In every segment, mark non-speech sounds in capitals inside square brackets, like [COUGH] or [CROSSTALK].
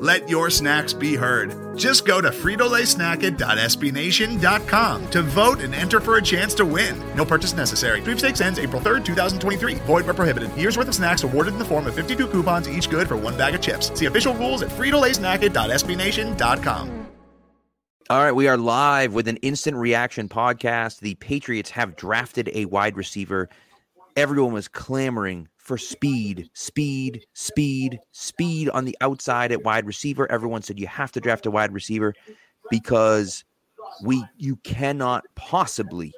Let your snacks be heard. Just go to fritolaysnacket.sbnation.com to vote and enter for a chance to win. No purchase necessary. Sweepstakes ends April 3rd, 2023. Void where prohibited. Year's worth of snacks awarded in the form of 52 coupons, each good for one bag of chips. See official rules at fritolaysnacket.sbnation.com. All right, we are live with an instant reaction podcast. The Patriots have drafted a wide receiver. Everyone was clamoring for speed, speed, speed, speed on the outside at wide receiver. Everyone said you have to draft a wide receiver because we you cannot possibly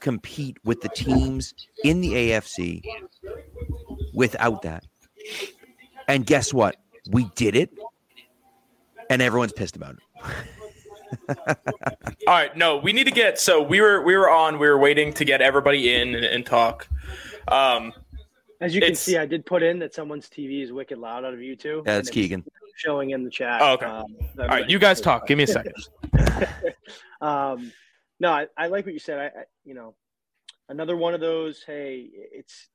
compete with the teams in the AFC without that. And guess what? We did it. And everyone's pissed about it. [LAUGHS] All right, no, we need to get so we were we were on, we were waiting to get everybody in and, and talk. Um as you can see, I did put in that someone's TV is wicked loud out of you two. Yeah, that's Keagan. Showing in the chat. Oh, okay. Um, All right, you guys talk. Give me a second. [LAUGHS] um, no, I, I, like what you said. I, I, you know, another one of those. Hey, it's.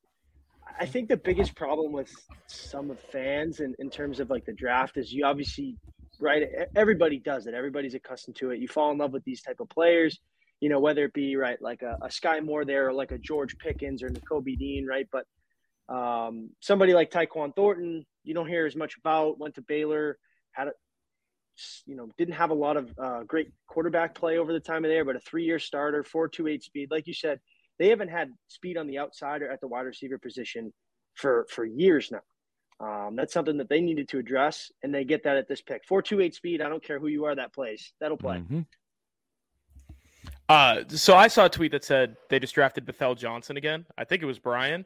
I think the biggest problem with some of fans in, in terms of like the draft is you obviously right. Everybody does it. Everybody's accustomed to it. You fall in love with these type of players. You know, whether it be right like a, a Skyy Moore there, or like a George Pickens or Nakobe Dean, right? But um, somebody like Tyquan Thornton, you don't hear as much about. Went to Baylor, had a, you know, didn't have a lot of uh, great quarterback play over the time of there, but a three-year starter, four two eight speed. Like you said, they haven't had speed on the outside or at the wide receiver position for for years now. Um, that's something that they needed to address, and they get that at this pick. Four two eight speed. I don't care who you are, that plays. That'll play. Mm-hmm. Uh, so I saw a tweet that said they just drafted Bethel Johnson again. I think it was Brian.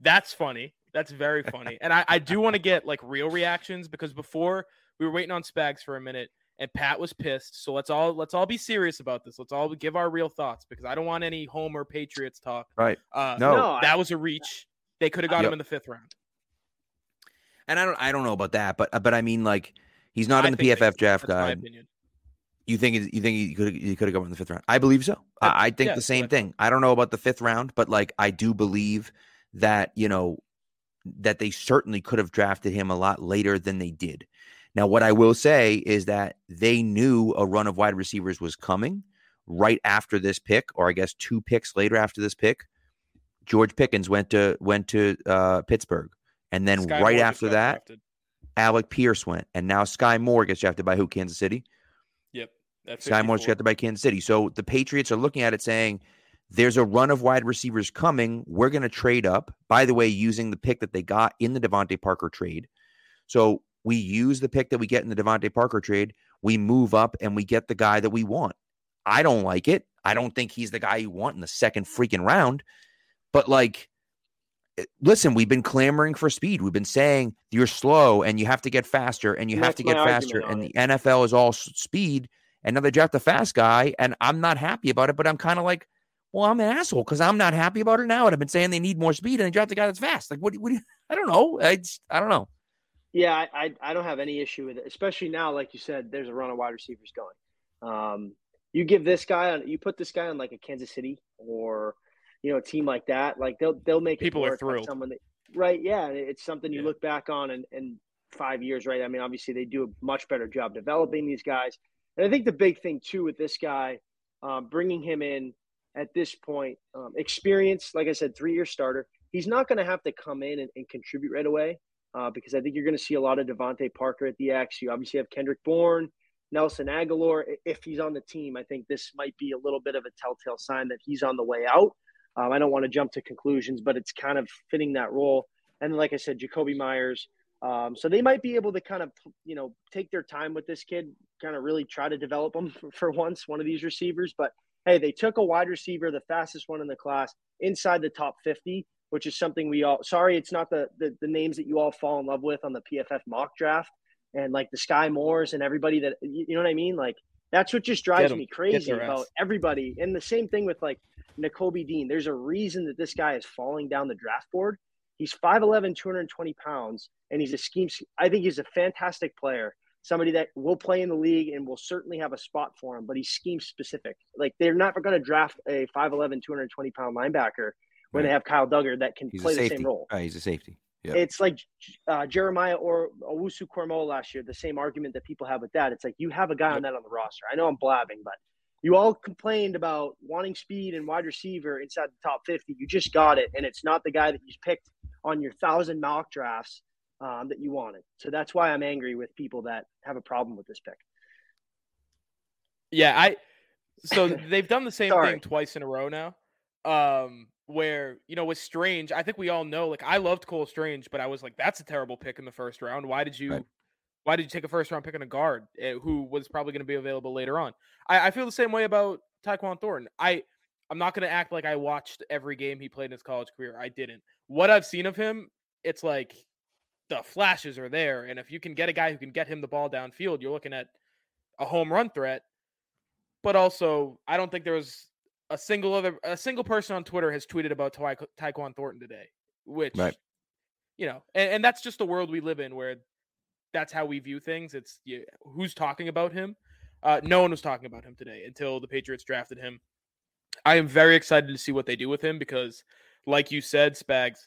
That's funny. That's very funny. and I, I do want to get like real reactions because before we were waiting on Spags for a minute and Pat was pissed. So let's all let's all be serious about this. Let's all give our real thoughts because I don't want any Homer Patriots talk. Right. Uh, no, no that I, was a reach. They could have got yep. him in the fifth round. And I don't I don't know about that, but but I mean like he's not I in the PFF draft guide. You think you think he could he could have gone in the fifth round? I believe so. I, I think yeah, the same thing. I don't know about the fifth round, but like I do believe that, you know, that they certainly could have drafted him a lot later than they did. Now, what I will say is that they knew a run of wide receivers was coming right after this pick, or I guess two picks later after this pick. George Pickens went to went to uh, Pittsburgh, and then Skyy right Moore after that, drafted. Alec Pierce went, and now Skyy Moore gets drafted by who? Kansas City. Yep, Skyy Moore's drafted by Kansas City. So the Patriots are looking at it saying, there's a run of wide receivers coming. We're going to trade up, by the way, using the pick that they got in the DeVante Parker trade. So we use the pick that we get in the DeVante Parker trade. We move up and we get the guy that we want. I don't like it. I don't think he's the guy you want in the second freaking round. But like, eh, listen, we've been clamoring for speed. We've been saying you're slow and you have to get faster and you and have to get faster. And the NFL is all speed. And now they draft a fast guy. And I'm not happy about it, but I'm kind of like, well, I'm an asshole because I'm not happy about it now. And I've been saying they need more speed and they draft a guy that's fast. Like, what, what do you, [LAUGHS] I don't know. I, just, I don't know. Yeah, I, I, I don't have any issue with it, especially now, like you said, there's a run of wide receivers going. Um, you give this guy on, you put this guy on like a Kansas City or, you know, a team like that, like they'll, they'll make people are thrilled. Someone that, right. Yeah. It's something you yeah. look back on and, and five years, right? I mean, obviously they do a much better job developing these guys. And I think the big thing too with this guy, um, bringing him in at this point. Um, experience, like I said, three year starter. He's not going to have to come in and, and contribute right away uh, because I think you're going to see a lot of DeVante Parker at the X. You obviously have Kendrick Bourne, Nelson Agholor. If he's on the team, I think this might be a little bit of a telltale sign that he's on the way out. Um, I don't want to jump to conclusions, but it's kind of fitting that role. And like I said, Jakobi Meyers. Um, so they might be able to kind of, you know, take their time with this kid, kind of really try to develop him for, [LAUGHS] for once, one of these receivers. But hey, they took a wide receiver, the fastest one in the class, inside the top 50, which is something we all, sorry, it's not the, the, the names that you all fall in love with on the PFF mock draft. and like the Skyy Moores and everybody that you know what I mean. Like that's what just drives me crazy about everybody. And the same thing with like Nakobe Dean. There's a reason that this guy is falling down the draft board. He's 5'11, 220 pounds, and he's a scheme. I think he's a fantastic player. Somebody that will play in the league and will certainly have a spot for him, but he's scheme specific. Like they're not going to draft a 5'11, 220 pound linebacker when right. they have Kyle Dugger that can he's play the same role. Right, he's a safety. Yep. It's like uh, Jeremiah or Owusu Koramoah last year. The same argument that people have with that. It's like you have a guy yep. on that on the roster. I know I'm blabbing, but you all complained about wanting speed and wide receiver inside the top 50. You just got it, and it's not the guy that you picked on your thousand mock drafts um, that you wanted. So that's why I'm angry with people that have a problem with this pick. Yeah, I. So [LAUGHS] they've done the same thing twice in a row now. Um, where you know with Strange, I think we all know. Like I loved Cole Strange, but I was like, that's a terrible pick in the first round. Why did you? Right. Why did you take a first round pick on a guard eh, who was probably going to be available later on? I, I feel the same way about Tyquan Thornton. I I'm not going to act like I watched every game he played in his college career. I didn't. What I've seen of him, it's like the flashes are there, and if you can get a guy who can get him the ball downfield, you're looking at a home run threat. But also, I don't think there was a single other a single person on Twitter has tweeted about Ty, Tyquan Thornton today, which right. you know, and, and, that's just the world we live in where that's how we view things. It's you, who's talking about him. Uh, no one was talking about him today until the Patriots drafted him. I am very excited to see what they do with him because, like you said, Spags,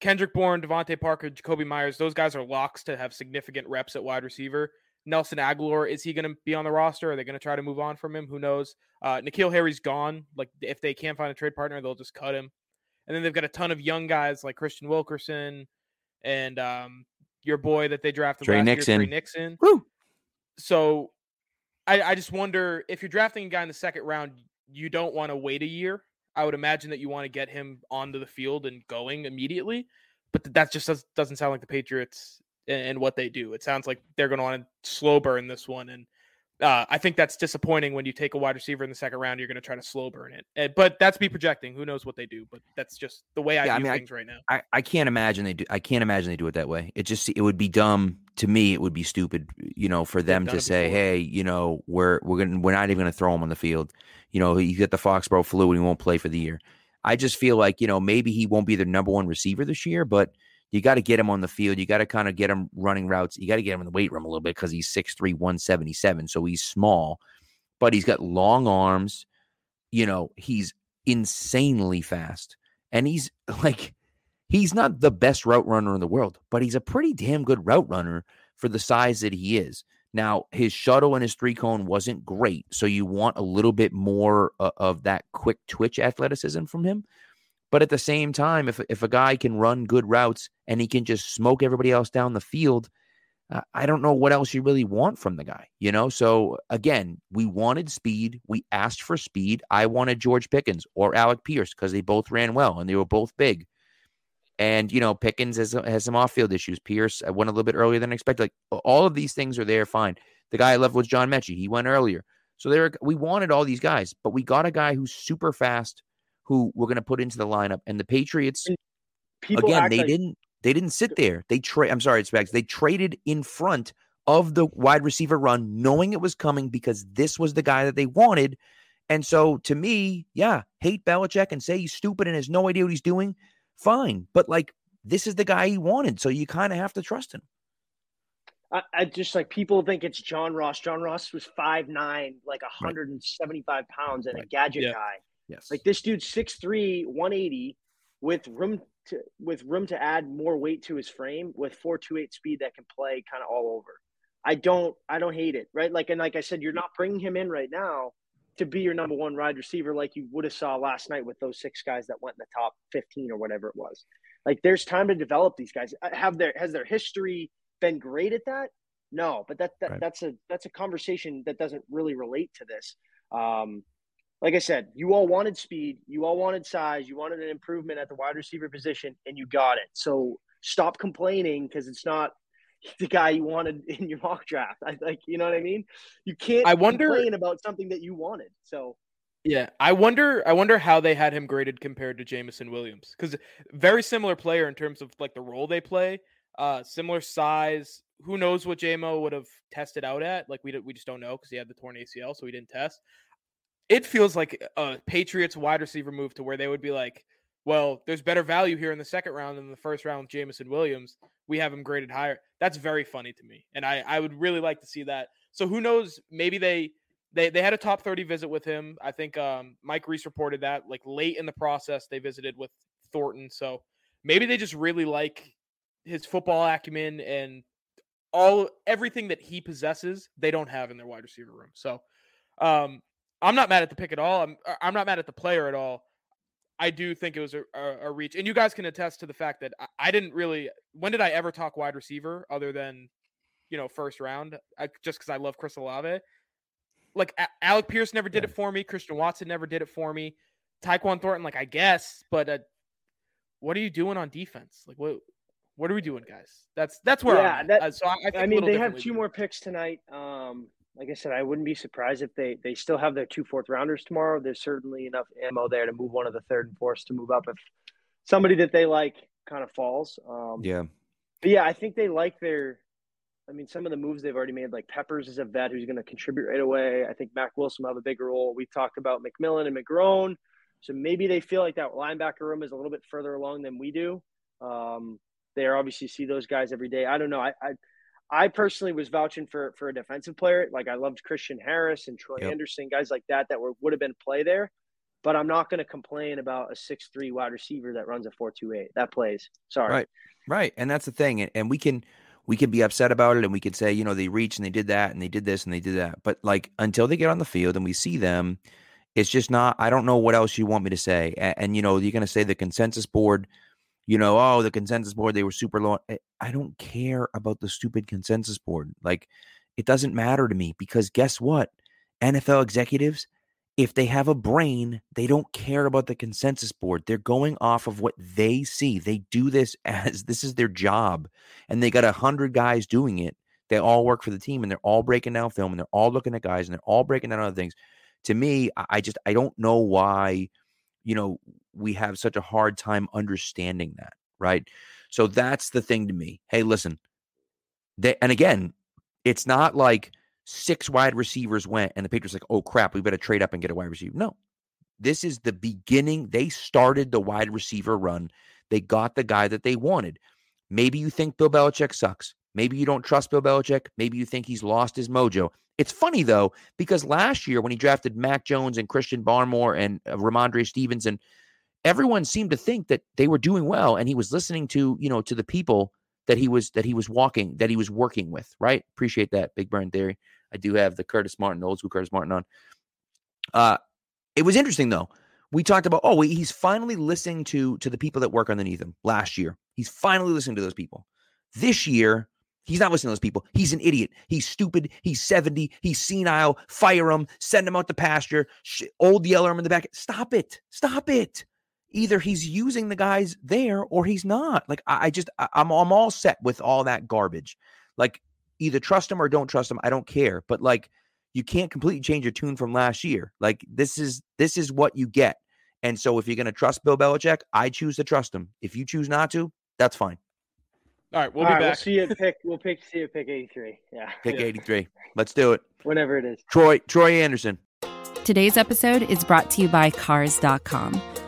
Kendrick Bourne, DeVante Parker, Jakobi Meyers, those guys are locks to have significant reps at wide receiver. Nelson Agholor, is he going to be on the roster? Are they going to try to move on from him? Who knows? Uh, N'Keal Harry's gone. Like if they can't find a trade partner, they'll just cut him. And then they've got a ton of young guys like Kristian Wilkerson and um, your boy that they drafted Tre last Nixon. year, Tre Nixon. Woo! So I, I just wonder if you're drafting a guy in the second round, you don't want to wait a year. I would imagine that you want to get him onto the field and going immediately. But that just doesn't sound like the Patriots and, what they do. It sounds like they're going to want to slow burn this one. And uh, I think that's disappointing when you take a wide receiver in the second round. You're going to try to slow burn it, eh, but that's me projecting. Who knows what they do? But that's just the way I yeah, view I mean, things I, right now. I, I can't imagine they do. I can't imagine they do it that way. It just it would be dumb to me. It would be stupid, you know, for them to say, "Hey, you know, we're we're gonna we're not even going to throw him on the field." You know, you got the Foxborough flu and he won't play for the year. I just feel like you know maybe he won't be the number one receiver this year, but you got to get him on the field. You got to kind of get him running routes. You got to get him in the weight room a little bit because he's 6'3, 177. So he's small, but he's got long arms. You know, he's insanely fast. And he's [LAUGHS] like, he's not the best route runner in the world, but he's a pretty damn good route runner for the size that he is. Now, his shuttle and his three cone wasn't great. So you want a little bit more of that quick twitch athleticism from him. But at the same time, if if a guy can run good routes and he can just smoke everybody else down the field, uh, I don't know what else you really want from the guy, you know? So again, we wanted speed. We asked for speed. I wanted George Pickens or Alec Pierce because they both ran well and they were both big. And, you know, Pickens has, has some off field issues. Pierce uh, went a little bit earlier than expected. Like all of these things are there, fine. The guy I left was John Metchie. He went earlier. So there, we wanted all these guys, but we got a guy who's super fast, who we're going to put into the lineup. And the Patriots, People again, they like- didn't they didn't sit there. They trade. I'm sorry, it's Spags. They traded in front of the wide receiver run, knowing it was coming because this was the guy that they wanted. And so, to me, yeah, hate Belichick and say he's stupid and has no idea what he's doing. Fine, but like this is the guy he wanted, so you kind of have to trust him. I, I, just like people think it's John Ross. John Ross was five nine, like 175 right. pounds, and right. a gadget yeah. guy. Yes. Like this dude's 6'3", 180 with room to with room to add more weight to his frame with 428 speed that can play kind of all over. I don't I don't hate it, right? Like and like I said, you're not bringing him in right now to be your number one wide receiver like you would have saw last night with those six guys that went in the top 15 or whatever it was. Like there's time to develop these guys. Uh, have their has their history been great at that? No, but that, that right. that's a that's a conversation that doesn't really relate to this. Um, like I said, you all wanted speed, you all wanted size, you wanted an improvement at the wide receiver position, and you got it. So stop complaining because it's not the guy you wanted in your mock draft. I like, you know what I mean? You can't I wonder, complain about something that you wanted. So yeah, I wonder. I wonder how they had him graded compared to Jameson Williams because very similar player in terms of like the role they play, uh, similar size, who knows what Jamo would have tested out at? Like we we just don't know because he had the torn ACL, so he didn't test. It feels like a Patriots wide receiver move to where they would be like, well, there's better value here in the second round than the first round with Jameson Williams. We have him graded higher. That's very funny to me, and I I would really like to see that. So who knows? Maybe they they they had a top 30 visit with him. I think um, Mike Reiss reported that like late in the process they visited with Thornton. So maybe they just really like his football acumen and all everything that he possesses, they don't have in their wide receiver room. So um, I'm not mad at the pick at all. I'm uh, I'm not mad at the player at all. I do think it was a, a, a reach, and you guys can attest to the fact that I, I, didn't really. When did I ever talk wide receiver other than, you know, first round? I, just because I love Chris Olave. Like a- Alec Pierce never did it for me. Christian Watson never did it for me. Tyquan Thornton, like I guess, but uh, what are you doing on defense? Like what? What are we doing, guys? That's that's where yeah. That, uh, so I, I, I mean, they have two more picks tonight. Um, like I said, I wouldn't be surprised if they they still have their two fourth rounders tomorrow. There's certainly enough ammo there to move one of the third and fourths to move up if somebody that they like kind of falls. Um, yeah, but yeah, I think they like their. I mean, some of the moves they've already made, like Peppers is a vet who's going to contribute right away. I think Mack Wilson will have a bigger role. We've talked about McMillan and McGrone, so maybe they feel like that linebacker room is a little bit further along than we do. Um, they obviously see those guys every day. I don't know. I, I, I personally was vouching for for a defensive player. Like I loved Christian Harris and Troy yep. Anderson, guys like that that were would have been play there. But I'm not going to complain about a six three wide receiver that runs a four two eight. That plays. Sorry. Right. Right. And that's the thing. And, and we can we can be upset about it and we could say, you know, they reached and they did that and they did this and they did that. But like until they get on the field and we see them, it's just not. I don't know what else you want me to say. And, and you know, you're going to say the consensus board you know, oh, the consensus board, they were super low. Eh, I don't care about the stupid consensus board. Like, it doesn't matter to me because guess what? NFL executives, if they have a brain, they don't care about the consensus board. They're going off of what they see. They do this [LAUGHS] as this is their job. And they got a hundred guys doing it. They all work for the team and they're all breaking down film and they're all looking at guys and they're all breaking down other things. To me, I just I don't know why, you know, we have such a hard time understanding that, right? So that's the thing to me. Hey, listen, they, and again, it's not like six wide receivers went and the Patriots like, oh crap, we better trade up and get a wide receiver. No, this is the beginning. They started the wide receiver run. They got the guy that they wanted. Maybe you think Bill Belichick sucks. Maybe you don't trust Bill Belichick. Maybe you think he's lost his mojo. It's funny though, because last year when he drafted Mac Jones and Christian Barmore and uh, Rhamondre Stevenson, everyone seemed to think that they were doing well and he was listening to you know to the people that he was that he was walking that he was working with right appreciate that big burn theory i do have the curtis martin old school curtis martin on uh it was interesting though we talked about oh he's finally listening to to the people that work underneath him last year he's finally listening to those people this year He's not listening to those people. He's an idiot. He's stupid. He's 70. He's senile. Fire him. Send him out to pasture. Sh- old yeller him in the back. Stop it. Stop it either he's using the guys there or he's not. Like I, I just I, I'm I'm all set with all that garbage. Like either trust him or don't trust him. I don't care. But like you can't completely change your tune from last year. Like this is this is what you get. And so if you're gonna trust Bill Belichick, I choose to trust him. If you choose not to, that's fine. All right, we'll All be right, back. We'll see you pick. We'll pick. See you pick eighty three. Yeah. [LAUGHS] Pick eighty three. Let's do it. Whatever it is. Troy. Troy Anderson. Today's episode is brought to you by Cars.com.